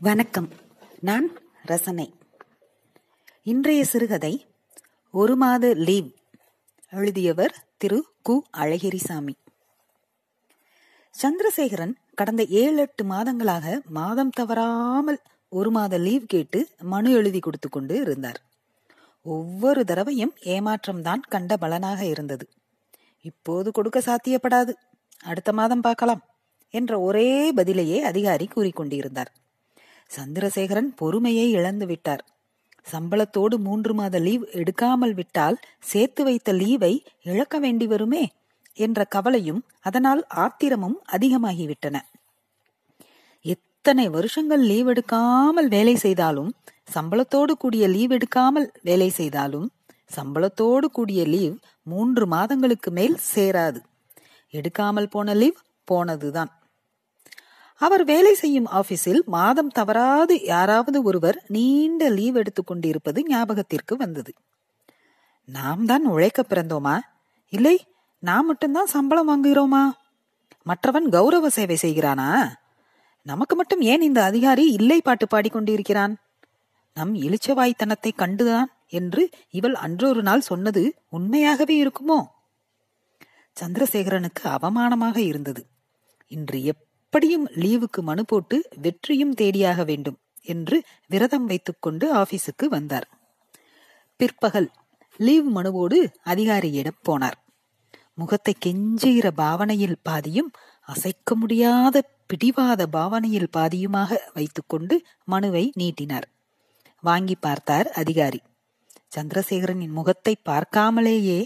வணக்கம். நான் ரசனை. இன்றைய சிறுகதை ஒரு மாத லீவ் எழுதியவர் திரு கு. அழகிரிசாமி. சந்திரசேகரன் கடந்த ஏழு எட்டு மாதங்களாக மாதம் தவறாமல் ஒரு மாத லீவ் கேட்டு மனு எழுதி கொடுத்து கொண்டு இருந்தார். ஒவ்வொரு தடவையும் ஏமாற்றம்தான் கண்ட பலனாக இருந்தது. இப்போது கொடுக்க சாத்தியப்படாது. அடுத்த மாதம் பார்க்கலாம் என்ற ஒரே பதிலையே அதிகாரி கூறிக்கொண்டிருந்தார். சந்திரசேகரன் பொறுமையை இழந்து விட்டார். சம்பளத்தோடு மூன்று மாத லீவ் எடுக்காமல் விட்டால் சேர்த்து வைத்த லீவை இழக்க வேண்டி வருமே என்ற கவலையும் அதனால் ஆத்திரமும் அதிகமாகிவிட்டன. எத்தனை வருஷங்கள் லீவ் எடுக்காமல் வேலை செய்தாலும் சம்பளத்தோடு கூடிய லீவ் எடுக்காமல் வேலை செய்தாலும் சம்பளத்தோடு கூடிய லீவ் மூன்று மாதங்களுக்கு மேல் சேராது. எடுக்காமல் போன லீவ் போனதுதான். அவர் வேலை செய்யும் ஆபீஸில் மாதம் தவறாது யாராவது ஒருவர் நீண்ட லீவ் எடுத்துக் கொண்டிருப்பது ஞாபகத்திற்கு வந்தது. நாம் தான் உழைக்க பிறந்தோமா? இல்லை நாம் மட்டும்தான் சம்பளம் வாங்குகிறோமா? மற்றவன் கௌரவ சேவை செய்கிறானா? நமக்கு மட்டும் ஏன் இந்த அதிகாரி இல்லை பாட்டு பாடிக்கொண்டிருக்கிறான் நம் இளிச்சவாய்த்தனத்தை கண்டுதான் என்று இவள் அன்றொரு நாள் சொன்னது உண்மையாகவே இருக்குமோ? சந்திரசேகரனுக்கு அவமானமாக இருந்தது. இன்று எப்படியும் லீவுக்கு மனு போட்டு வெற்றியும் தேடியாக வேண்டும் என்று விரதம் வைத்துக்கொண்டு ஆபீஸுக்கு வந்தார். பிற்பகல் லீவ் மனுவோடு அதிகாரியிடம் போனார். முகத்தை கெஞ்சுகிற பாவனையில் பாதியும் அசைக்க முடியாத பிடிவாத பாவனையில் பாதியுமாக வைத்துக்கொண்டு மனுவை நீட்டினார். வாங்கி பார்த்தார் அதிகாரி. சந்திரசேகரனின் முகத்தை பார்க்காமலேயே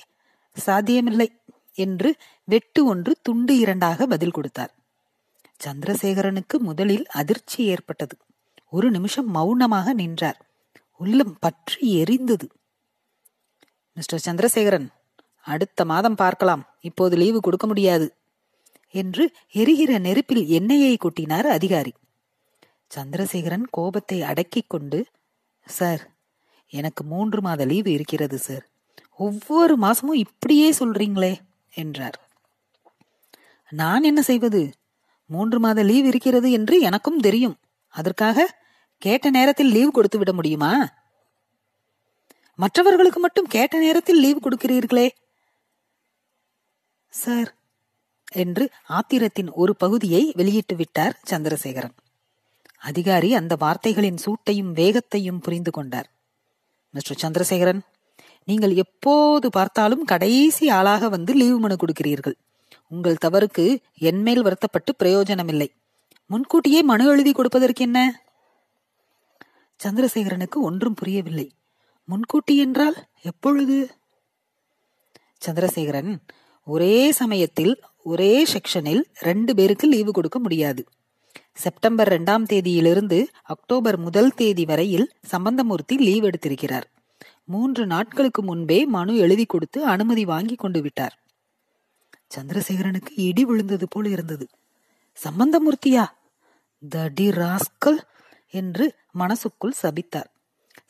சாத்தியமில்லை என்று வெட்டு ஒன்று துண்டு இரண்டாக பதில் கொடுத்தார். சந்திரசேகரனுக்கு முதலில் அதிர்ச்சி ஏற்பட்டது. ஒரு நிமிஷம் மௌனமாக நின்றார். உள்ளம் பற்றி எரிந்தது. மிஸ்டர் சந்திரசேகரன் அடுத்த மாதம் பார்க்கலாம். இப்போது லீவு கொடுக்க முடியாது என்று எரிகிற நெருப்பில் எண்ணெயை கொட்டினார் அதிகாரி. சந்திரசேகரன் கோபத்தை அடக்கிக் கொண்டு சார் எனக்கு மூன்று மாத லீவு இருக்கிறது சார். ஒவ்வொரு மாசமும் இப்படியே சொல்றீங்களே என்றார். நான் என்ன செய்வது? மூன்று மாத லீவ் இருக்கிறது என்று எனக்கும் தெரியும். அதற்காக கேட்ட நேரத்தில் லீவ் கொடுத்து விட முடியுமா? மற்றவர்களுக்கு மட்டும் கேட்ட நேரத்தில் லீவ் கொடுக்கிறீர்களே? சார் என்று ஆத்திரத்தின் ஒரு பகுதியை வெளியிட்டு விட்டார் சந்திரசேகரன். அதிகாரி அந்த வார்த்தைகளின் சூட்டையும் வேகத்தையும் புரிந்து கொண்டார். மிஸ்டர் சந்திரசேகரன் நீங்கள் எப்போது பார்த்தாலும் கடைசி ஆளாக வந்து லீவு மனு கொடுக்கிறீர்கள். உங்கள் தவறுக்கு என்மேல் வருத்தப்பட்டு பிரயோஜனமில்லை. முன்கூட்டியே மனு எழுதி கொடுப்பதற்கு என்ன? சந்திரசேகரனுக்கு ஒன்றும் புரியவில்லை. முன்கூட்டி என்றால் எப்பொழுது? சந்திரசேகரன் ஒரே சமயத்தில் ஒரே செக்ஷனில் ரெண்டு பேருக்கு லீவு கொடுக்க முடியாது. செப்டம்பர் இரண்டாம் தேதியிலிருந்து அக்டோபர் முதல் தேதி வரையில் சம்பந்தமூர்த்தி லீவ் எடுத்திருக்கிறார். மூன்று நாட்களுக்கு முன்பே மனு எழுதி கொடுத்து அனுமதி வாங்கி கொண்டு விட்டார். சந்திரசேகரனுக்கு இடி விழுந்தது போல இருந்தது. சம்பந்தமூர்த்தியா? தடி ராஸ்கல் என்று மனசுக்குள் சபித்தார்.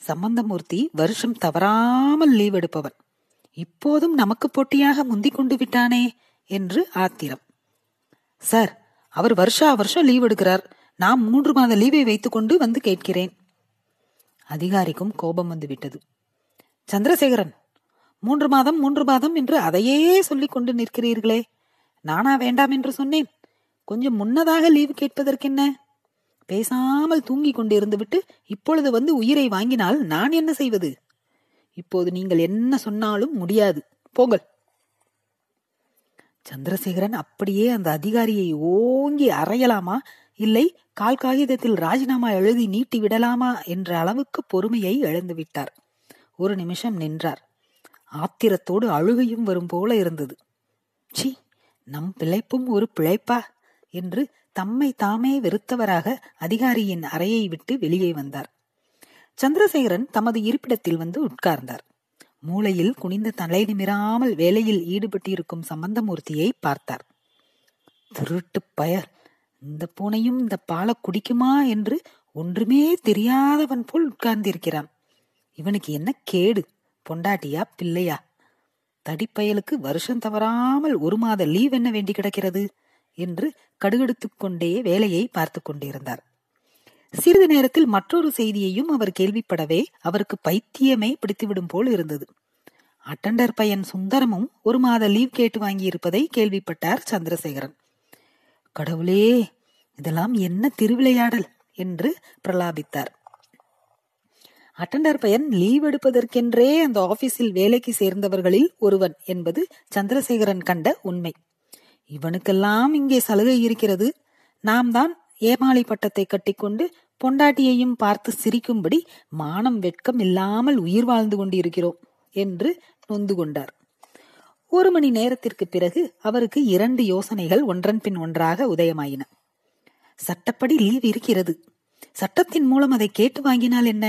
சம்பந்தமூர்த்தி வருஷம் தவறாமல் லீவ் எடுப்பவன். இப்போதும் நமக்கு போட்டியாக முந்திக் கொண்டு விட்டானே என்று ஆத்திரம். சார் அவர் வருஷா வருஷம் லீவ் எடுக்கிறார். நான் மூன்று மாத லீவை வைத்துக்கொண்டு வந்து கேட்கிறேன். அதிகாரிக்கும் கோபம் வந்து விட்டது. சந்திரசேகரன் மூன்று மாதம் மூன்று மாதம் என்று அதையே சொல்லிக் கொண்டு நிற்கிறீர்களே. நானா வேண்டாம் என்று சொன்னேன். கொஞ்சம் முன்னதாக லீவு கேட்பதற்கென்ன? பேசாமல் தூங்கிக் கொண்டிருந்து விட்டு இப்பொழுது வந்து உயிரை வாங்கினால் நான் என்ன செய்வது? இப்போது நீங்கள் என்ன சொன்னாலும் முடியாது. போங்கள். சந்திரசேகரன் அப்படியே அந்த அதிகாரியை ஓங்கி அறையலாமா? இல்லை கால் காகிதத்தில் ராஜினாமா எழுதி நீட்டி விடலாமா? என்ற அளவுக்கு பொறுமையை இழந்து விட்டார் ஒரு நிமிஷம் நின்றார். ஆத்திரத்தோடு அழுகையும் வரும் போல இருந்தது. சி நம் பிழைப்பும் ஒரு பிழைப்பா? என்று தம்மை தாமே வெறுத்தவராக அதிகாரியின் அறையை விட்டு வெளியே வந்தார். சந்திரசேகரன் தமது இருப்பிடத்தில் வந்து உட்கார்ந்தார். மூளையில் குனிந்த தலை நிமிராமல் வேலையில் ஈடுபட்டிருக்கும் சம்பந்தமூர்த்தியை பார்த்தார். திருட்டு பயர் இந்த பூனையும் இந்த பாலை குடிக்குமா என்று ஒன்றுமே தெரியாதவன் போல் உட்கார்ந்திருக்கிறான். இவனுக்கு என்ன கேடு? பொண்டாட்டியா பிள்ளையா? தடிப்பயலுக்கு வருஷம் தவறாமல் ஒரு மாத லீவ் என்ன வேண்டி கிடக்கிறது? என்று கடுகடுத்துக் கொண்டே வேலையை பார்த்து கொண்டிருந்தார். சிறிது நேரத்தில் மற்றொரு செய்தியையும் அவர் கேள்விப்படவே அவருக்கு பைத்தியமே பிடித்துவிடும் போல் இருந்தது. அட்டண்டர் பையன் சுந்தரமும் ஒரு மாத லீவ் கேட்டு வாங்கியிருப்பதை கேள்விப்பட்டார் சந்திரசேகரன். கடவுளே இதெல்லாம் என்ன திருவிளையாடல்? என்று பிரலாபித்தார். அட்டண்டர் பையன் லீவ் எடுப்பதற்கென்றே அந்த ஆபீஸில் வேலைக்கு சேர்ந்தவர்களில் ஒருவன் என்பது சந்திரசேகரன் கண்ட உண்மை. இவனுக்கெல்லாம் இங்கே சலுகை இருக்கிறது. நாம் தான் ஏமாளி பட்டத்தை கட்டிக்கொண்டு பொண்டாட்டியையும் பார்த்து சிரிக்கும்படி மானம் வெட்கம் இல்லாமல் உயிர் வாழ்ந்து கொண்டிருக்கிறோம் என்று நொந்து கொண்டார். ஒரு மணி நேரத்திற்கு பிறகு அவருக்கு இரண்டு யோசனைகள் ஒன்றன் பின் ஒன்றாக உதயமாயின. சட்டப்படி லீவ் இருக்கிறது. சட்டத்தின் மூலம் அதை கேட்டு வாங்கினால் என்ன?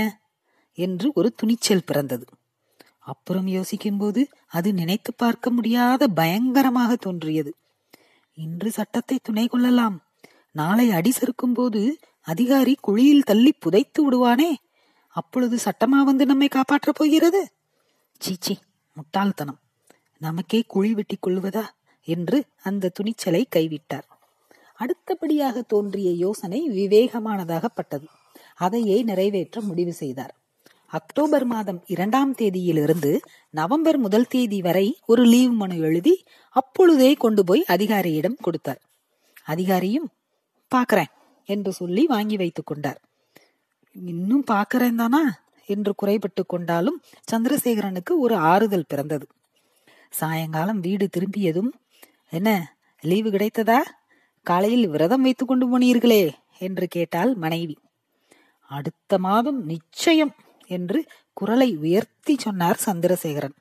என்று ஒரு துணிச்சல் பிறந்தது. அப்புறம் யோசிக்கும்போது அது நினைத்து பார்க்க முடியாத பயங்கரமாக தோன்றியது. இன்று சட்டத்தை துணை கொள்ளலாம். நாளை அடி சறுக்கும் போது அதிகாரி குழியில் தள்ளி புதைத்து விடுவானே. அப்பொழுது சட்டமா வந்து நம்மை காப்பாற்றப் போகிறது? சீச்சி முட்டாள்தனம். நமக்கே குழி வெட்டி கொள்வதா? என்று அந்த துணிச்சலை கைவிட்டார். அடுத்தபடியாக தோன்றிய யோசனை விவேகமானதாகப்பட்டது. அதையே நிறைவேற்ற முடிவு செய்தார். அக்டோபர் மாதம் இரண்டாம் தேதியிலிருந்து நவம்பர் முதல் தேதி வரை ஒரு லீவ் மனு எழுதி அப்பொழுதே கொண்டு போய் அதிகாரியிடம் கொடுத்தார். அதிகாரியும் பாக்குறேன் என்று சொல்லி வாங்கி வைத்துக் கொண்டார். இன்னும் பாக்குறேன் தானா? என்று குறைபட்டு கொண்டாலும் சந்திரசேகரனுக்கு ஒரு ஆறுதல் பிறந்தது. சாயங்காலம் வீடு திரும்பியதும் என்ன லீவு கிடைத்ததா? காலையில் விரதம் வைத்துக் கொண்டு போனீர்களே என்று கேட்டால் மனைவி. அடுத்த மாதம் நிச்சயம் என்று குரலை உயர்த்தி சொன்னார் சந்திரசேகரன்.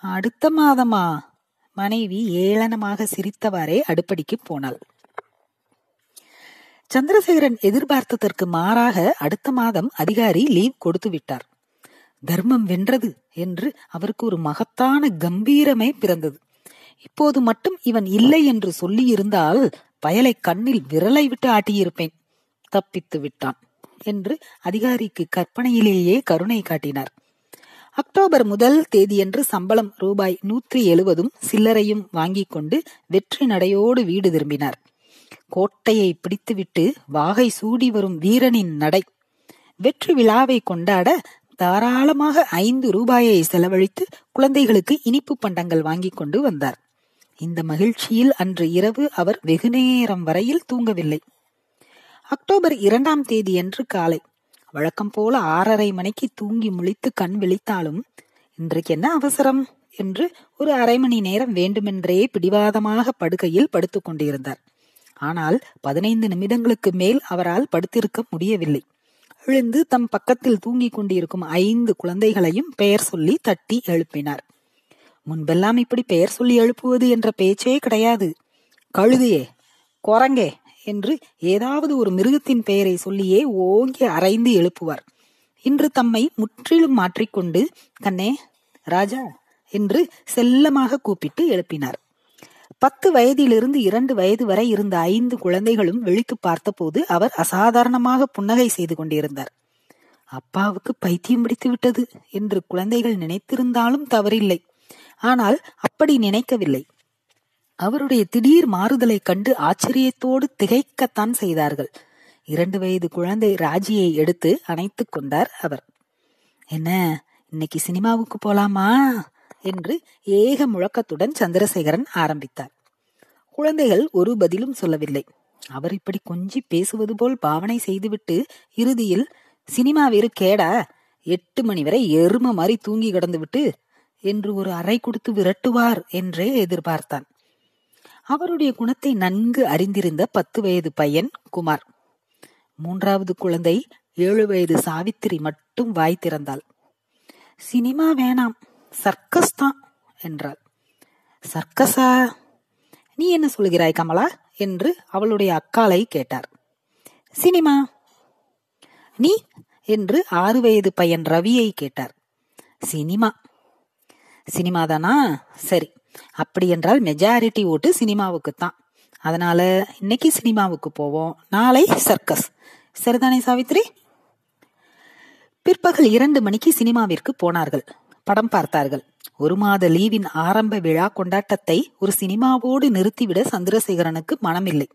அடுத்த மாதமா? மனைவி ஏளனமாக சிரித்தவாறே அடுப்படிக்கு போனாள். சந்திரசேகரன் எதிர்பார்த்ததற்கு மாறாக அடுத்த மாதம் அதிகாரி லீவ் கொடுத்து விட்டார். தர்மம் வென்றது என்று அவருக்கு ஒரு மகத்தான கம்பீரமே பிறந்தது. இப்போது மட்டும் இவன் இல்லை என்று சொல்லியிருந்தால் பயலை கண்ணில் விரலை விட்டு ஆட்டியிருப்பேன். தப்பித்து விட்டான். என்று அதிகாரிக்கு கற்பனையிலேயே கருணை காட்டினார். அக்டோபர் முதல் தேதியன்று சம்பளம் ரூபாய் நூற்றி எழுபதும் சில்லறையும் வாங்கிக் கொண்டு வெற்றி நடையோடு வீடு திரும்பினார். கோட்டையை பிடித்துவிட்டு வாகை சூடி வரும் வீரனின் நடை. வெற்றி விழாவை கொண்டாட தாராளமாக ஐந்து ரூபாயை செலவழித்து குழந்தைகளுக்கு இனிப்பு பண்டங்கள் வாங்கிக் கொண்டு வந்தார். இந்த மகிழ்ச்சியில் அன்று இரவு அவர் வெகுநேரம் வரையில் தூங்கவில்லை. அக்டோபர் இரண்டாம் தேதியன்று காலை. வழக்கம் போல ஆறரை மணிக்கு தூங்கி முழித்து கண் விழித்தாலும் இன்றைக்கு என்ன அவசரம்? என்று ஒரு அரை மணி நேரம் வேண்டுமென்றே பிடிவாதமாக படுக்கையில் படுத்துக் கொண்டிருந்தார். ஆனால் பதினைந்து நிமிடங்களுக்கு மேல் அவரால் படுத்திருக்க முடியவில்லை. எழுந்து தம் பக்கத்தில் தூங்கிக் கொண்டிருக்கும் ஐந்து குழந்தைகளையும் பெயர் சொல்லி தட்டி எழுப்பினார். முன்பெல்லாம் இப்படி பெயர் சொல்லி எழுப்புவது என்ற பேச்சே கிடையாது. கழுதையே குரங்கே என்று ஏதாவது ஒரு மிருகத்தின் பெயரை சொல்லியே ஓங்கி அரைந்து எழுப்புவார். இன்று தம்மை முற்றிலும் மாற்றிக்கொண்டு கண்ணே ராஜா என்று செல்லமாக கூப்பிட்டு எழுப்பினார். பத்து வயதிலிருந்து இரண்டு வயது வரை இருந்த ஐந்து குழந்தைகளும் விழித்து பார்த்தபோது அவர் அசாதாரணமாக புன்னகை செய்து கொண்டிருந்தார். அப்பாவுக்கு பைத்தியம் பிடித்து விட்டது என்று குழந்தைகள் நினைத்திருந்தாலும் தவறில்லை. ஆனால் அப்படி நினைக்கவில்லை. அவருடைய திடீர் மாறுதலைக் கண்டு ஆச்சரியத்தோடு திகைக்கத்தான் செய்தார்கள். இரண்டு வயது குழந்தை ராஜியை எடுத்து அணைத்துக் கொண்டார் அவர். என்ன இன்னைக்கு சினிமாவுக்கு போலாமா? என்று ஏக முழக்கத்துடன் சந்திரசேகரன் ஆரம்பித்தார். குழந்தைகள் ஒரு பதிலும் சொல்லவில்லை. அவர் இப்படி கொஞ்சி பேசுவது போல் பாவனை செய்துவிட்டு இறுதியில் சினிமா வேறு கேடா எட்டு மணி வரை எரும மாதிரி தூங்கி கிடந்து விட்டு என்று ஒரு அறை கொடுத்து விரட்டுவார் என்றே எதிர்பார்த்தான். அவருடைய குணத்தை நன்கு அறிந்திருந்த பத்து வயது பையன் குமார். மூன்றாவது குழந்தை ஏழு வயது சாவித்திரி மட்டும் வாய் திறந்தாள். சினிமா வேணாம் சர்க்கஸ் தான் என்றாள். சர்க்கஸா? நீ என்ன சொல்கிறாய் கமலா? என்று அவளுடைய அக்காலை கேட்டார். சினிமா. நீ? என்று ஆறு வயது பையன் ரவியை கேட்டார். சினிமா. சினிமாதானா சரி. அப்படி என்றால் மெஜாரிட்டி ஓட்டு சினிமாவுக்கு தான் அதனால இன்னைக்கு சினிமாவுக்கு போவோம். நாளை சர்க்கஸ் சரிதானே சாவித்ரி? பிற்பகல் இரண்டு மணிக்கு சினிமாவிற்கு போனார்கள். படம் பார்த்தார்கள். ஒரு மாத லீவின் ஆரம்ப விழா கொண்டாட்டத்தை ஒரு சினிமாவோடு நிறுத்திவிட சந்திரசேகரனுக்கு மனமில்லை.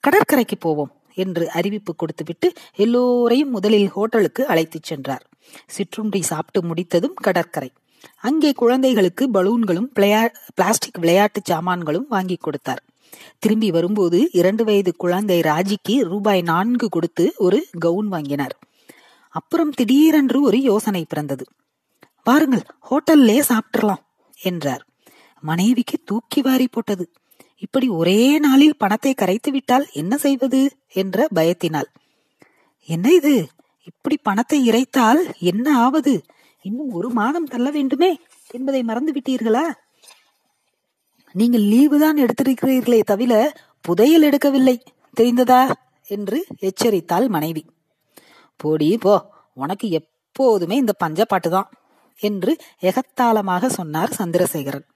கடற்கரைக்கு போவோம் என்று அறிவிப்பு கொடுத்துவிட்டு எல்லோரையும் முதலில் ஹோட்டலுக்கு அழைத்துச் சென்றார். சிற்றுண்டி சாப்பிட்டு முடித்ததும் கடற்கரை. அங்கே குழந்தைகளுக்கு பலூன்களும் பிளாஸ்டிக் விளையாட்டு சாமான்களும் வாங்கி கொடுத்தார். திரும்பி வரும்போது இரண்டு வயது குழந்தை ராஜிக்கு ரூபாய் நான்கு கொடுத்து ஒரு கவுன் வாங்கினார். அப்புறம் திடீரென்று ஒரு யோசனை பிறந்தது. வாருங்கள் ஹோட்டல்லே சாப்பிட்டுறலாம் என்றார். மனைவிக்கு தூக்கி வாரி போட்டது. இப்படி ஒரே நாளில் பணத்தை கரைத்து விட்டால் என்ன செய்வது? என்ற பயத்தினால். என்ன இது? இப்படி பணத்தை இறைத்தால் என்ன ஆவது? இன்னும் ஒரு மாதம் தள்ள வேண்டுமே என்பதை மறந்து விட்டீர்களா நீங்கள் லீவு தான் எடுத்திருக்கிறீர்களே தவிர புதையல் எடுக்கவில்லை தெரிந்ததா? என்று எச்சரித்தாள் மனைவி. போடி போ உனக்கு எப்போதுமே இந்த பஞ்சப்பாட்டு தான் என்று எகத்தாளமாக சொன்னார் சந்திரசேகரன்.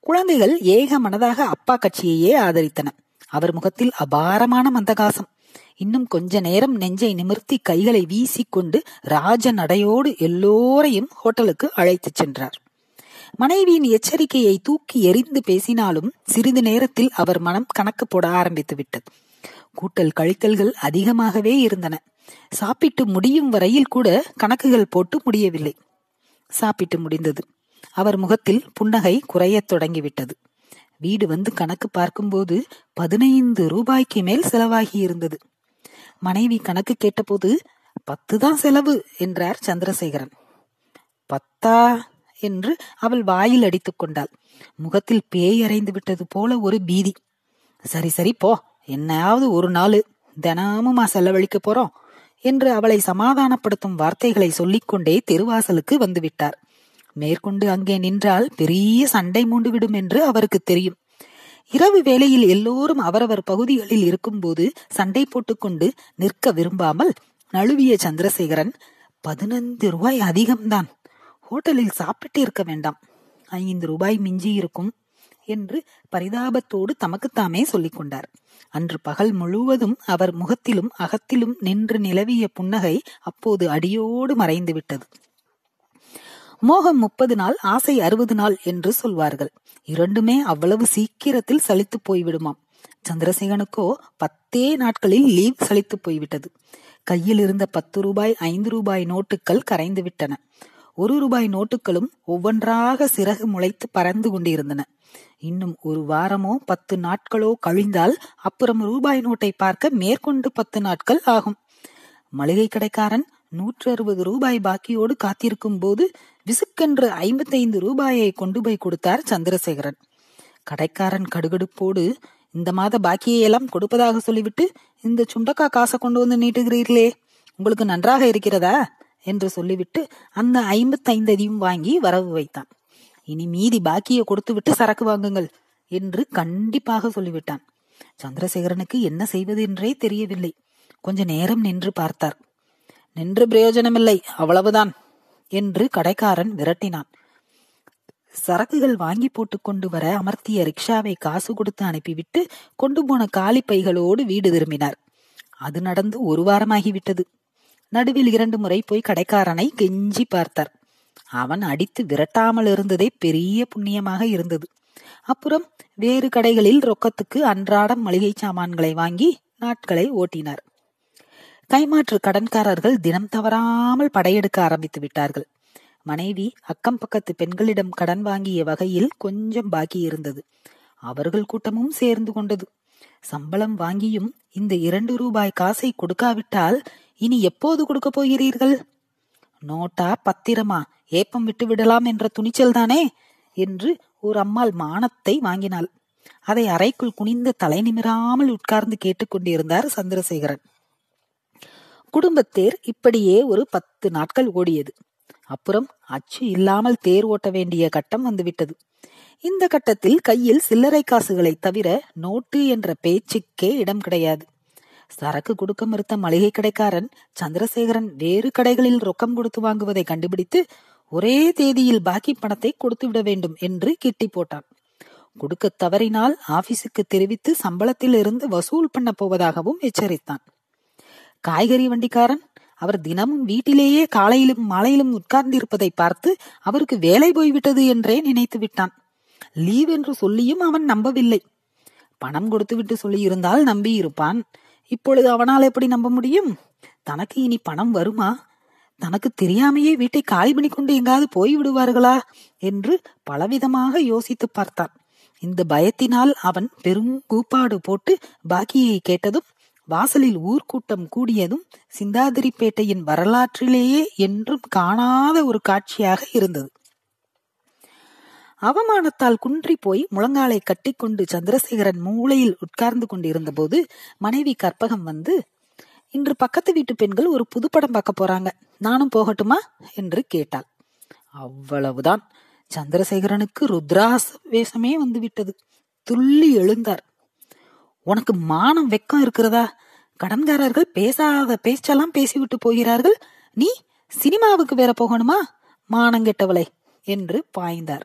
குழந்தைகள் ஏக மனதாக அப்பா கட்சியையே ஆதரித்தன. அவர் முகத்தில் அபாரமான மந்தகாசம். இன்னும் கொஞ்ச நேரம் நெஞ்சை நிமிர்த்தி கைகளை வீசிக்கொண்டு ராஜ நடையோடு எல்லோரையும் ஹோட்டலுக்கு அழைத்துச் சென்றார். மனைவியின் எச்சரிக்கையை தூக்கி எறிந்து பேசினாலும் சிறிது நேரத்தில் அவர் மனம் கணக்கு போட ஆரம்பித்து விட்டது கூட்டல் கழித்தல்கள் அதிகமாகவே இருந்தன. சாப்பிட்டு முடியும் வரையில் கூட கணக்குகள் போட்டு முடியவில்லை. சாப்பிட்டு முடிந்தது. அவர் முகத்தில் புன்னகை குறையத் தொடங்கிவிட்டது. வீடு வந்து கணக்கு பார்க்கும்போது பதினைந்து ரூபாய்க்கு மேல் செலவாகி இருந்தது. மனைவி கணக்கு கேட்டபோது பத்து தான் செலவு என்றார் சந்திரசேகரன். பத்தா? என்று அவள் வாயில் அடித்துக் கொண்டாள். முகத்தில் பேய் அறைந்து விட்டது போல ஒரு பீதி. சரி சரி போ. என்னையாவது ஒரு நாள் தினமுமா செலவழிக்க போறோம் என்று அவளை சமாதானப்படுத்தும் வார்த்தைகளை சொல்லிக்கொண்டே தெருவாசலுக்கு வந்துவிட்டார் மேற்கொண்டு அங்கே நின்றால் பெரிய சண்டை மூண்டுவிடும் என்று அவருக்கு தெரியும். இரவு வேளையில் எல்லோரும் அவரவர் பகுதிகளில் இருக்கும்போது சண்டை போட்டுக்கொண்டு நிற்க விரும்பாமல் நழுவிய சந்திரசேகரன் பதினைந்து ரூபாய் அதிகம்தான். ஹோட்டலில் சாப்பிட்டு இருக்க வேண்டாம். ஐந்து ரூபாய் மிஞ்சி இருக்கும் என்று பரிதாபத்தோடு தமக்குத்தாமே சொல்லிக் கொண்டார். அன்று பகல் முழுவதும் அவர் முகத்திலும் அகத்திலும் நின்று நிலவிய புன்னகை அப்போது அடியோடு மறைந்து விட்டது மோகம் முப்பது நாள் ஆசை அறுபது நாள் என்று சொல்வார்கள். இரண்டுமே அவ்வளவு சீக்கிரத்தில் சலித்து போய்விடுமாம். சந்திரசேகனுக்கோ பத்தே நாட்களில் லீவ் சலித்து போய்விட்டது. கையில் இருந்த பத்து ரூபாய் ஐந்து ரூபாய் நோட்டுகள் கரைந்து விட்டன. ஒரு ரூபாய் நோட்டுகளும் ஒவ்வொன்றாக சிறகு முளைத்து பறந்து கொண்டிருந்தன. இன்னும் ஒரு வாரமோ பத்து நாட்களோ கழிந்தால் அப்புறம் ரூபாய் நோட்டை பார்க்க மேற்கொண்டு பத்து நாட்கள் ஆகும். மளிகை கடைக்காரன் நூற்று அறுபது ரூபாய் பாக்கியோடு காத்திருக்கும் போது விசுக்கென்று ஐம்பத்தைந்து ரூபாயை கொண்டு போய் கொடுத்தார் சந்திரசேகரன். கடைக்காரன் கடுகடுப்போடு இந்த மாத பாக்கியை எல்லாம் கொடுப்பதாக சொல்லிவிட்டு இந்த சுண்டக்கா காசை கொண்டு வந்து நீட்டுகிறீர்களே உங்களுக்கு நன்றாக இருக்கிறதா? என்று சொல்லிவிட்டு அந்த ஐம்பத்தைந்தையும் வாங்கி வரவு வைத்தான். இனி மீதி பாக்கியை கொடுத்து விட்டு சரக்கு வாங்குங்கள் என்று கண்டிப்பாக சொல்லிவிட்டான். சந்திரசேகரனுக்கு என்ன செய்வது என்றே தெரியவில்லை. கொஞ்ச நேரம் நின்று பார்த்தார். நின்று பிரயோஜனமில்லை அவ்வளவுதான் என்று கடைக்காரன் விரட்டினான். சரக்குகள் வாங்கி போட்டு கொண்டு வர அமர்த்திய ரிக்ஷாவை காசு கொடுத்து அனுப்பிவிட்டு கொண்டு போன காலி பைகளோடு வீடு திரும்பினார். அது நடந்து ஒரு வாரமாகிவிட்டது. நடுவில் இரண்டு முறை போய் கடைக்காரனை கெஞ்சி பார்த்தார். அவன் அடித்து விரட்டாமல் இருந்ததே பெரிய புண்ணியமாக இருந்தது. அப்புறம் வேறு கடைகளில் ரொக்கத்துக்கு அன்றாடம் மளிகை சாமான்களை வாங்கி நாட்களை ஓட்டினார். கைமாற்று கடன்காரர்கள் தினம் தவறாமல் படையெடுக்க ஆரம்பித்து விட்டார்கள். மனைவி அக்கம் பக்கத்து பெண்களிடம் கடன் வாங்கிய வகையில் கொஞ்சம் பாக்கி இருந்தது. அவர்கள் கூட்டமும் சேர்ந்து கொண்டது. சம்பளம் வாங்கியும் இந்த இரண்டு ரூபாய் காசை கொடுக்காவிட்டால் இனி எப்போது கொடுக்க போகிறீர்கள்? நோட்டா பத்திரமா? ஏப்பம் விட்டு விடலாம் என்ற துணிச்சல் தானே? என்று ஒரு அம்மாள் மானத்தை வாங்கினாள். அதை அறைக்குள் குனிந்து தலை நிமிராமல் உட்கார்ந்து கேட்டுக்கொண்டிருந்தார் சந்திரசேகரன். குடும்பத்தேர் இப்படியே ஒரு பத்து நாட்கள் ஓடியது. அப்புறம் அச்சு இல்லாமல் தேர் ஓட்ட வேண்டிய கட்டம் வந்துவிட்டது. இந்த கட்டத்தில் கையில் சில்லறை காசுகளை தவிர நோட்டு என்ற பேச்சுக்கே இடம் கிடையாது. சரக்கு கொடுக்க மறுத்த மளிகை கடைக்காரன் சந்திரசேகரன் வேறு கடைகளில் ரொக்கம் கொடுத்து வாங்குவதை கண்டுபிடித்து ஒரே தேதியில் பாக்கி பணத்தை கொடுத்து விட வேண்டும் என்று கிட்டி போட்டான். கொடுக்க தவறினால் ஆபீஸுக்கு தெரிவித்து சம்பளத்தில் இருந்து வசூல் பண்ண போவதாகவும் எச்சரித்தான். காய்கறி வண்டிக்காரன். அவர் தினமும் வீட்டிலேயே காலையிலும் மாலையிலும் உட்கார்ந்திருப்பதை பார்த்து அவருக்கு வேலை போய்விட்டது என்றே நினைத்து விட்டான். லீவ் என்று சொல்லியும் அவன் நம்பவில்லை. பணம் கொடுத்துவிட்டு சொல்லியிருந்தால் நம்பியிருப்பான் இப்பொழுது அவனால் எப்படி நம்ப முடியும்? தனக்கு இனி பணம் வருமா? தனக்கு தெரியாமையே வீட்டை காலி பண்ணி கொண்டு எங்காவது போய் விடுவார்களா என்று பலவிதமாக யோசித்து பார்த்தான். இந்த பயத்தினால் அவன் பெரும் கூப்பாடு போட்டு பாக்கியை கேட்டதும் வாசலில் ஊர்க்கூட்டம் கூடியதும் சிந்தாதிரிப்பேட்டையின் வரலாற்றிலேயே என்றும் காணாத ஒரு காட்சியாக இருந்தது. அவமானத்தால் குன்றி போய் முழங்காலை கட்டிக்கொண்டு சந்திரசேகரன் மூளையில் உட்கார்ந்து கொண்டிருந்த போது மனைவி கற்பகம் வந்து இன்று பக்கத்து வீட்டு பெண்கள் ஒரு புதுப்படம் பார்க்க போறாங்க. நானும் போகட்டுமா? என்று கேட்டாள். அவ்வளவுதான். சந்திரசேகரனுக்கு ருத்ராச வேஷமே வந்து விட்டது துள்ளி எழுந்தார். உனக்கு மானம் வெக்கம் இருக்கிறதா? கடன்காரர்கள் பேசாத பேச்செல்லாம் பேசிவிட்டு போகிறார்கள். நீ சினிமாவுக்கு வேற போகணுமா? மானம் கெட்டவளை என்று பாய்ந்தார்.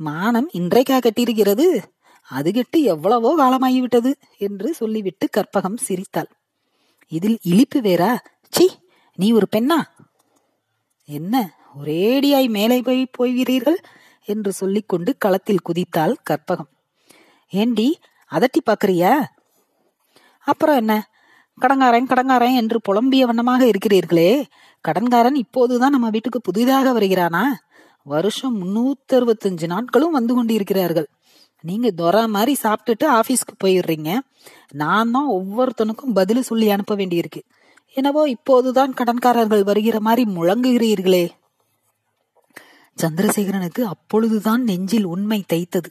மானம் இன்றைக்கா கட்டியிருக்கிறது. அது கெட்டு எவ்வளவோ காலமாகிவிட்டது என்று சொல்லிவிட்டு கற்பகம் சிரித்தாள். இதில் இழிப்பு வேறா? சி நீ ஒரு பெண்ணா? என்ன ஒரேடியாய் மேலே போய் போய்கிறீர்கள் என்று சொல்லிக்கொண்டு களத்தில் குதித்தாள் கற்பகம். ஏண்டி அதட்டி பாக்குறியா? அப்புறம் என்ன? கடங்காரன் கடங்காரன் என்று புலம்பிய வண்ணமாக இருக்கிறீர்களே. கடன்காரன் இப்போதுதான் நம்ம வீட்டுக்கு புதிதாக வருகிறானா? வருஷம் முன்னூத்தி அறுபத்தஞ்சு நாட்களும் வந்து கொண்டிருக்கிறார்கள். நீங்க துறை மாதிரி சாப்பிட்டுட்டு ஆபீஸ்க்கு போயிடுறீங்க. நான் தான் ஒவ்வொருத்தனுக்கும் பதில் சொல்லி அனுப்ப வேண்டியிருக்கு. என்னவோ இப்போதுதான் கடன்காரர்கள் வருகிற மாதிரி முழங்குகிறீர்களே. சந்திரசேகரனுக்கு அப்பொழுதுதான் நெஞ்சில் உண்மை தைத்தது.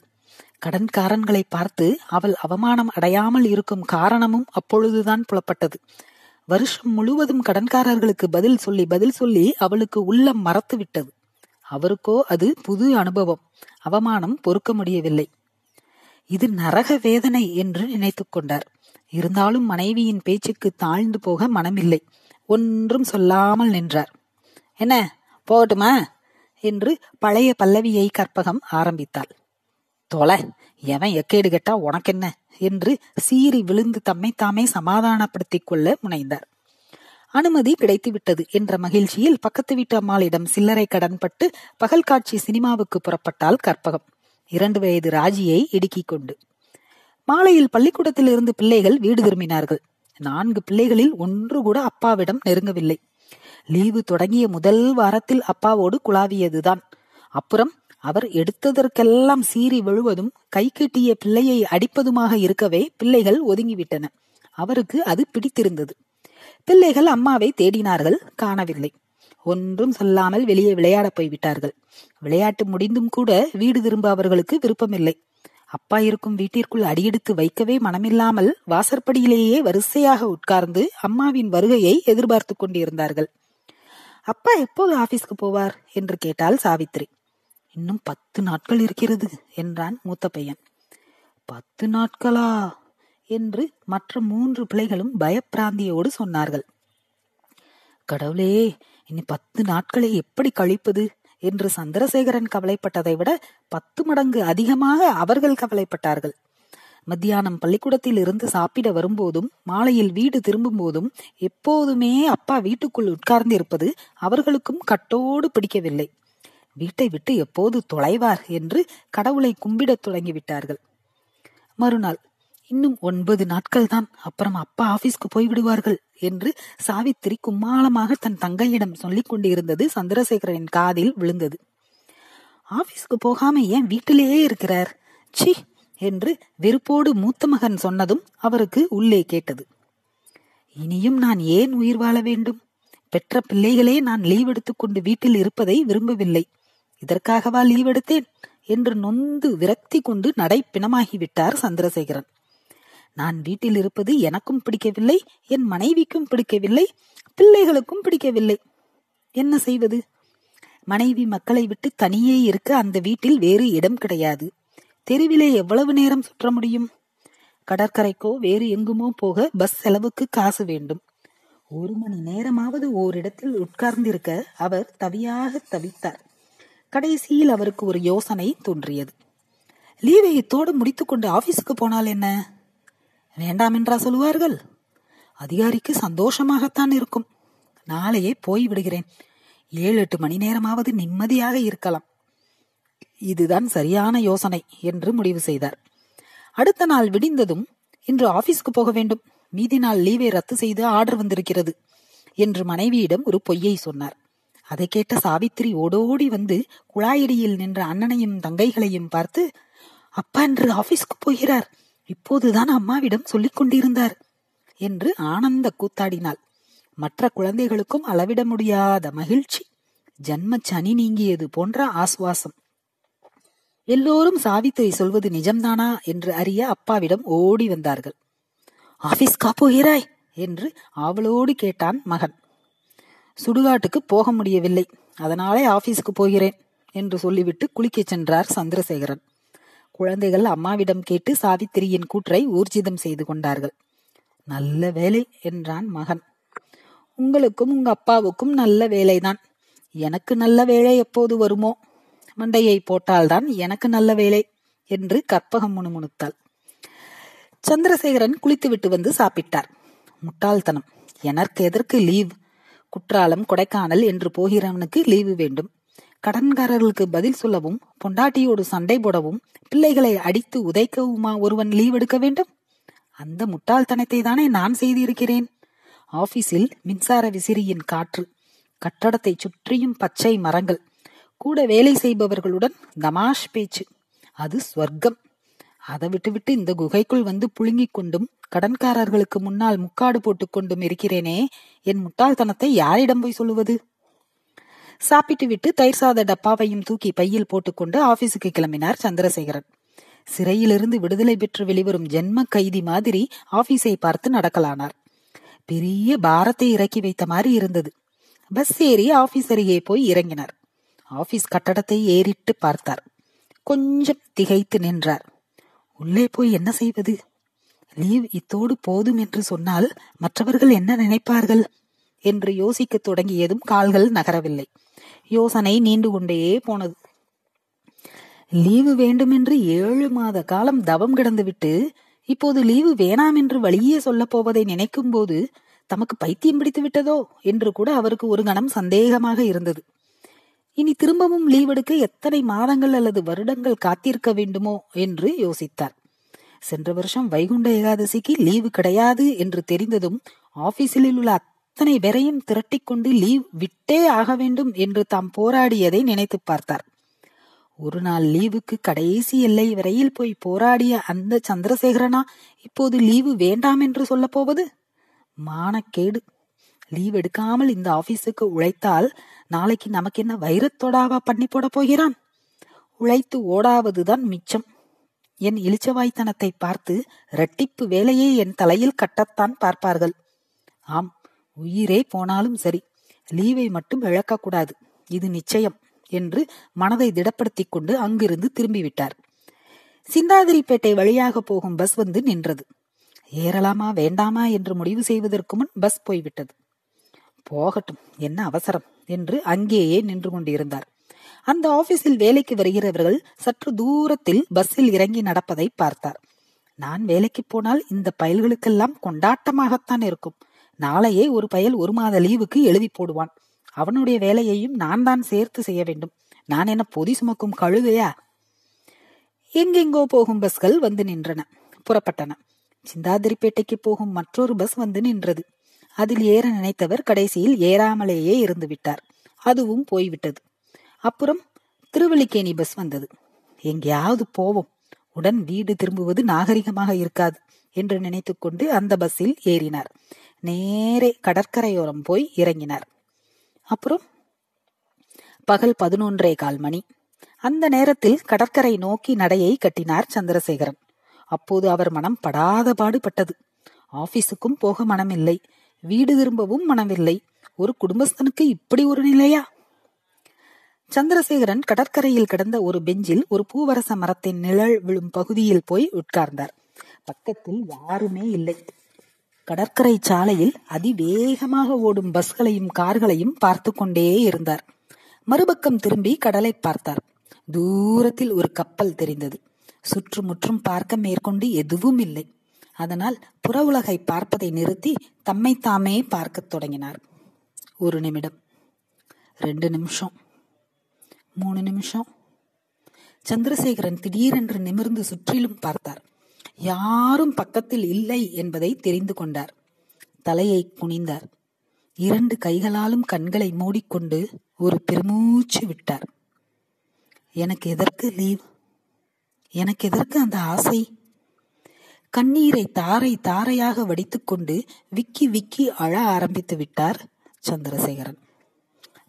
கடன்காரன்களை பார்த்து அவள் அவமானம் அடையாமல் இருக்கும் காரணமும் அப்பொழுதுதான் புலப்பட்டது. வருஷம் முழுவதும் கடன்காரர்களுக்கு பதில் சொல்லி பதில் சொல்லி அவளுக்கு உள்ளம் மறத்து விட்டது. அவருக்கோ அது புது அனுபவம். அவமானம் பொறுக்க முடியவில்லை. இது நரக வேதனை என்று நினைத்து கொண்டார். இருந்தாலும் மனைவியின் பேச்சுக்கு தாழ்ந்து போக மனமில்லை. ஒன்றும் சொல்லாமல் நின்றார். என்ன போகட்டுமா? என்று பழைய பல்லவியை கற்பகம் ஆரம்பித்தாள். தொலை. எவன் எக்கேடு கெட்டா உனக்கென்ன? என்று சீறி விழுந்து தம்மை தாமே சமாதானப்படுத்திக் கொள்ள முனைந்தார். அனுமதி கிடைத்துவிட்டது என்ற மகிழ்ச்சியில் பக்கத்து வீட்டு அம்மாளிடம் சில்லறை கடன்பட்டு பகல் காட்சி சினிமாவுக்கு புறப்பட்டால் கற்பகம். இரண்டு வயது ராஜியை இடுக்கிக் கொண்டு. மாலையில் பள்ளிக்கூடத்தில் இருந்து பிள்ளைகள் வீடு திரும்பினார்கள். நான்கு பிள்ளைகளில் ஒன்று கூட அப்பாவிடம் நெருங்கவில்லை. லீவு தொடங்கிய முதல் வாரத்தில் அப்பாவோடு குழாவியதுதான். அப்புறம் அவர் எடுத்ததற்கெல்லாம் சீறி விழுவதும் கை கட்டிய பிள்ளையை அடிப்பதுமாக இருக்கவே பிள்ளைகள் ஒதுங்கிவிட்டன. அவருக்கு அது பிடித்திருந்தது. பிள்ளைகள் அம்மாவை தேடினார்கள் காணவில்லை. ஒன்றும் சொல்லாமல் வெளியே விளையாடப் போய்விட்டார்கள். விளையாட்டு முடிந்தும் கூட வீடு திரும்ப அவர்களுக்கு விருப்பமில்லை. அப்பா இருக்கும் வீட்டிற்குள் அடியெடுத்து வைக்கவே மனமில்லாமல் வாசற்படியிலேயே வரிசையாக உட்கார்ந்து அம்மாவின் வருகையை எதிர்பார்த்து கொண்டிருந்தார்கள். அப்பா எப்போது ஆபீஸ்க்கு போவார்? என்று கேட்டால் சாவித்ரி இன்னும் பத்து நாட்கள் இருக்கிறது என்றான் மூத்த பையன். பத்து நாட்களா? என்று மற்ற மூன்று பிள்ளைகளும் பயப்பிராந்தியோடு சொன்னார்கள். கடவுளே இனி பத்து நாட்களை எப்படி கழிப்பது? என்று சந்திரசேகரன் கவலைப்பட்டதை விட பத்து மடங்கு அதிகமாக அவர்கள் கவலைப்பட்டார்கள். மத்தியானம் பள்ளிக்கூடத்தில் இருந்து சாப்பிட வரும்போதும் மாலையில் வீடு திரும்பும் போதும் எப்போதுமே அப்பா வீட்டுக்குள் உட்கார்ந்து இருப்பது அவர்களுக்கும் கட்டோடு பிடிக்கவில்லை. வீட்டை விட்டு எப்போது தொலைவார் என்று கடவுளை கும்பிடத் தொடங்கிவிட்டார்கள். மறுநாள் இன்னும் ஒன்பது நாட்கள் தான் அப்புறம் அப்பா ஆபீஸ்க்கு போய் விடுவார்கள் என்று சாவித்திரி கும்மாளமாக தன் தங்கையிடம் சொல்லிக் கொண்டிருந்தது சந்திரசேகரனின் காதில் விழுந்தது. ஆபீஸ்க்கு போகாம ஏன் வீட்டிலேயே இருக்கிறார்? சி என்று வெறுப்போடு மூத்த மகன் சொன்னதும் அவருக்கு உள்ளே கேட்டது. இனியும் நான் ஏன் உயிர் வாழ வேண்டும்? பெற்ற பிள்ளைகளே நான் லீவ் எடுத்துக்கொண்டு வீட்டில் இருப்பதை விரும்பவில்லை. இதற்காகவா லீவ் எடுத்தேன் என்று நொந்து விரக்தி கொண்டு நடை பிணமாகிவிட்டார் சந்திரசேகரன். நான் வீட்டில் இருப்பது எனக்கும் பிடிக்கவில்லை என் மனைவிக்கும் பிடிக்கவில்லை பிள்ளைகளுக்கும் பிடிக்கவில்லை. என்ன செய்வது? மனைவி மக்களை விட்டு தனியே இருக்க அந்த வீட்டில் வேறு இடம் கிடையாது. தெருவிலே எவ்வளவு நேரம் சுற்ற முடியும்? கடற்கரைக்கோ வேறு எங்குமோ போக பஸ் செலவுக்கு காசு வேண்டும். ஒரு மணி நேரமாவது ஓரிடத்தில் உட்கார்ந்திருக்க அவர் தவியாக தவித்தார். கடைசியில் அவருக்கு ஒரு யோசனை தோன்றியது. லீவை இத்தோடு முடித்துக்கொண்டு ஆபீஸுக்கு போனால் என்ன? வேண்டாம் என்றா சொல்லுவார்கள். அதிகாரிக்கு சந்தோஷமாகத்தான் இருக்கும். நாளையே போய் விடுகிறேன். ஏழு எட்டு மணி நேரமாவது நிம்மதியாக இருக்கலாம். இதுதான் சரியான யோசனை என்று முடிவு செய்தார். அடுத்த நாள் விடிந்ததும் இன்று ஆபீஸ்க்கு போக வேண்டும். மீதி நாள் லீவை ரத்து செய்து ஆர்டர் வந்திருக்கிறது என்று மனைவியிடம் ஒரு பொய்யை சொன்னார். அதை கேட்ட சாவித்திரி ஓடோடி வந்து குழாயடியில் நின்ற அண்ணனையும் தங்கைகளையும் பார்த்து அப்பா என்று ஆபீஸ்க்கு போகிறார். இப்போதுதான் அம்மாவிடம் சொல்லிக் கொண்டிருந்தார் என்று ஆனந்த கூத்தாடினாள். மற்ற குழந்தைகளுக்கும் அளவிட முடியாத மகிழ்ச்சி ஜன்ம சனி நீங்கியது போன்ற ஆசுவாசம். எல்லோரும் சாவித்திரி சொல்வது நிஜம்தானா என்று அறிய அப்பாவிடம் ஓடி வந்தார்கள். ஆபீஸ்கா போகிறாய்? என்று ஆவலோடு கேட்டான் மகன். சுடுகாட்டுக்கு போக முடியவில்லை. அதனாலே ஆபீஸுக்கு போகிறேன் என்று சொல்லிவிட்டு குளிக்கச் சென்றார் சந்திரசேகரன். குழந்தைகள் அம்மாவிடம் கேட்டு சாவித்திரியின் கூற்றை ஊர்ஜிதம் செய்து கொண்டார்கள். நல்ல வேலை என்றான் மகன். உங்களுக்கும் உங்க அப்பாவுக்கும் நல்ல வேலைதான். எனக்கு நல்ல வேலை எப்போது வருமோ? மண்டையை போட்டால்தான் எனக்கு நல்ல வேலை என்று கற்பகம் முணுமுணுத்தாள். சந்திரசேகரன் குளித்துவிட்டு வந்து சாப்பிட்டார். முட்டாள்தனம். எனக்கு எதற்கு லீவ்? குற்றாலம் கொடைக்கானல் என்று போகிறவனுக்கு லீவு வேண்டும். கடன்காரர்களுக்கு பதில் சொல்லவும் பொண்டாட்டியோடு சண்டை போடவும் பிள்ளைகளை அடித்து உதைக்கவுமா ஒருவன் லீவ் எடுக்க வேண்டும்? அந்த முட்டாள்தனத்தை தானே நான் செய்திருக்கிறேன். ஆபீஸில் மின்சார விசிறியின் காற்று கட்டடத்தை சுற்றியும் பச்சை மரங்கள் கூட வேலை செய்பவர்களுடன் தமாஷ் பேச்சு. அது ஸ்வர்க்கம். அதை விட்டுவிட்டு இந்த குகைக்குள் வந்து புழுங்கிக் கொண்டும் கடன்காரர்களுக்கு முன்னால் முக்காடு போட்டுக் கொண்டும் இருக்கிறேனே என் முட்டாள்தனத்தை யாரிடம் போய் சொல்லுவது? சாப்பிட்டு விட்டு தயிர் சாத டப்பாவையும் தூக்கி பையில் போட்டுக்கொண்டு ஆபீஸுக்கு கிளம்பினார் சந்திரசேகரன். சிறையிலிருந்து விடுதலை பெற்று வெளிவரும் ஜென்ம கைதி மாதிரி ஆபீஸை பார்த்து நடக்கலானார். பெரிய பாரத்தை இறக்கி வைத்த மாதிரி இருந்தது. பஸ் ஏறி ஆபீஸ் அருகே போய் இறங்கினார். ஆபீஸ் கட்டடத்தை ஏறிட்டு பார்த்தார். கொஞ்சம் திகைத்து நின்றார். உள்ளே போய் என்ன செய்வது? லீவ் இத்தோடு போதும் என்று சொன்னால் மற்றவர்கள் என்ன நினைப்பார்கள்? என்று யோசிக்க தொடங்கியதும் கால்கள் நகரவில்லை. யோசனை நீண்டு கொண்டே போனது. லீவு வேண்டுமென்று ஏழு மாத காலம் தவம் கிடந்துவிட்டு இப்போது லீவு வேணாம் என்று வழியே சொல்லப் போவதை நினைக்கும் போது தமக்கு பைத்தியம் பிடித்து விட்டதோ என்று கூட அவருக்கு ஒரு கணம் சந்தேகமாக இருந்தது. இனி திரும்பவும் லீவ் எடுக்க எத்தனை மாதங்கள் அல்லது வருடங்கள் காத்திருக்க வேண்டுமோ என்று யோசித்தார். சென்ற வருஷம் வைகுண்ட ஏகாதசிக்கு லீவு கிடையாது என்று தெரிந்ததும் ஆபீஸில் உள்ள அத்தனை பேரையும் திரட்டிக்கொண்டு லீவ் விட்டே ஆக வேண்டும் என்று தாம் போராடியதை நினைத்து பார்த்தார். ஒரு நாள் லீவுக்கு கடைசி எல்லை வரையில் போய் போராடிய அந்த சந்திரசேகரனா இப்போது லீவு வேண்டாம் என்று சொல்ல போவது? மானக்கேடு. லீவ் எடுக்காமல் இந்த ஆபீஸுக்கு உழைத்தால் நாளைக்கு நமக்கு என்ன வைரத்தோடாவா பண்ணி போட போகிறான்? உழைத்து ஓடாவதுதான் மிச்சம். என் இளிச்சவாய்த்தனத்தை பார்த்து இரட்டிப்பு வேலையை என் தலையில் கட்டத்தான் பார்ப்பார்கள். ஆம் உயிரே போனாலும் சரி லீவை மட்டும் இழக்கக்கூடாது இது நிச்சயம் என்று மனதை திடப்படுத்திக் கொண்டு அங்கிருந்து திரும்பிவிட்டார். சிந்தாதிரிப்பேட்டை வழியாக போகும் பஸ் வந்து நின்றது. ஏறலாமா வேண்டாமா என்று முடிவு செய்வதற்கு முன் பஸ் போய்விட்டது. போகட்டும் என்ன அவசரம். என்று அங்கேயே நின்று கொண்டிருந்தார். அந்த ஆபீஸில் வேலைக்கு வருகிறவர்கள் சற்று தூரத்தில் பஸ்ஸில் இறங்கி நடப்பதை பார்த்தார். நான் வேலைக்கு போனால் இந்த பயல்களுக்கெல்லாம் கொண்டாட்டமாகத்தான் இருக்கும். நாளையே ஒரு பயல் ஒரு மாத லீவுக்கு எழுதி போடுவான். அவனுடைய வேலையையும் நான் தான் சேர்த்து செய்ய வேண்டும். நான் என்ன பொதி சுமக்கும் கழுதையா? எங்கெங்கோ போகும் பஸ்கள் வந்து நின்றன புறப்பட்டன. சிந்தாதிரிப்பேட்டைக்கு போகும் மற்றொரு பஸ் வந்து நின்றது. அதில் ஏற நினைத்தவர் கடைசியில் ஏறாமலேயே இருந்து விட்டார் அதுவும் போய்விட்டது. அப்புறம் திருவள்ளிக்கேணி பஸ் வந்தது. எங்கேயாவது போவோம். உடன் வீடு திரும்புவது நாகரிகமாக இருக்காது என்று நினைத்துக்கொண்டு அந்த பஸ்ஸில் ஏறினார். நேரே கடற்கரையோரம் போய் இறங்கினார். அப்புறம் பகல் பதினொன்றே கால் மணி. அந்த நேரத்தில் கடற்கரை நோக்கி நடையை கட்டினார் சந்திரசேகரன். அப்போது அவர் மனம் படாத பாடுபட்டது ஆபீஸுக்கும் போக மனமில்லை. வீடு திரும்பவும் மனமில்லை ஒரு குடும்பஸ்தனுக்கு இப்படி ஒரு நிலையா? சந்திரசேகரன் கடற்கரையில் கிடந்த ஒரு பெஞ்சில் ஒரு பூவரச மரத்தின் நிழல் விழும் பகுதியில் போய் உட்கார்ந்தார். பக்கத்தில் யாருமே இல்லை. கடற்கரை சாலையில் அதிவேகமாக ஓடும் பஸ்களையும் கார்களையும் பார்த்து கொண்டே இருந்தார். மறுபக்கம் திரும்பி கடலை பார்த்தார். தூரத்தில் ஒரு கப்பல் தெரிந்தது. சுற்றுமுற்றும் பார்க்க மேற்கொண்டு எதுவும் இல்லை. அதனால் புற உலகை பார்ப்பதை நிறுத்தி தம்மைத்தாமே பார்க்கத் தொடங்கினார். ஒரு நிமிடம். ரெண்டு நிமிஷம். மூணு நிமிஷம். சந்திரசேகரன் திடீரென்று நிமிர்ந்து சுற்றிலும் பார்த்தார். யாரும் பக்கத்தில் இல்லை என்பதை தெரிந்து கொண்டார். தலையை குனிந்தார். இரண்டு கைகளாலும் கண்களை மூடிக்கொண்டு ஒரு பெருமூச்சு விட்டார். எனக்கு எதற்கு லீவ்? எனக்கு எதற்கு அந்த ஆசை? கண்ணீரை தாரை தாரையாக வடித்துக்கொண்டு விக்கி விக்கி அழ ஆரம்பித்து விட்டார் சந்திரசேகரன்.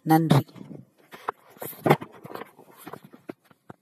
நன்றி.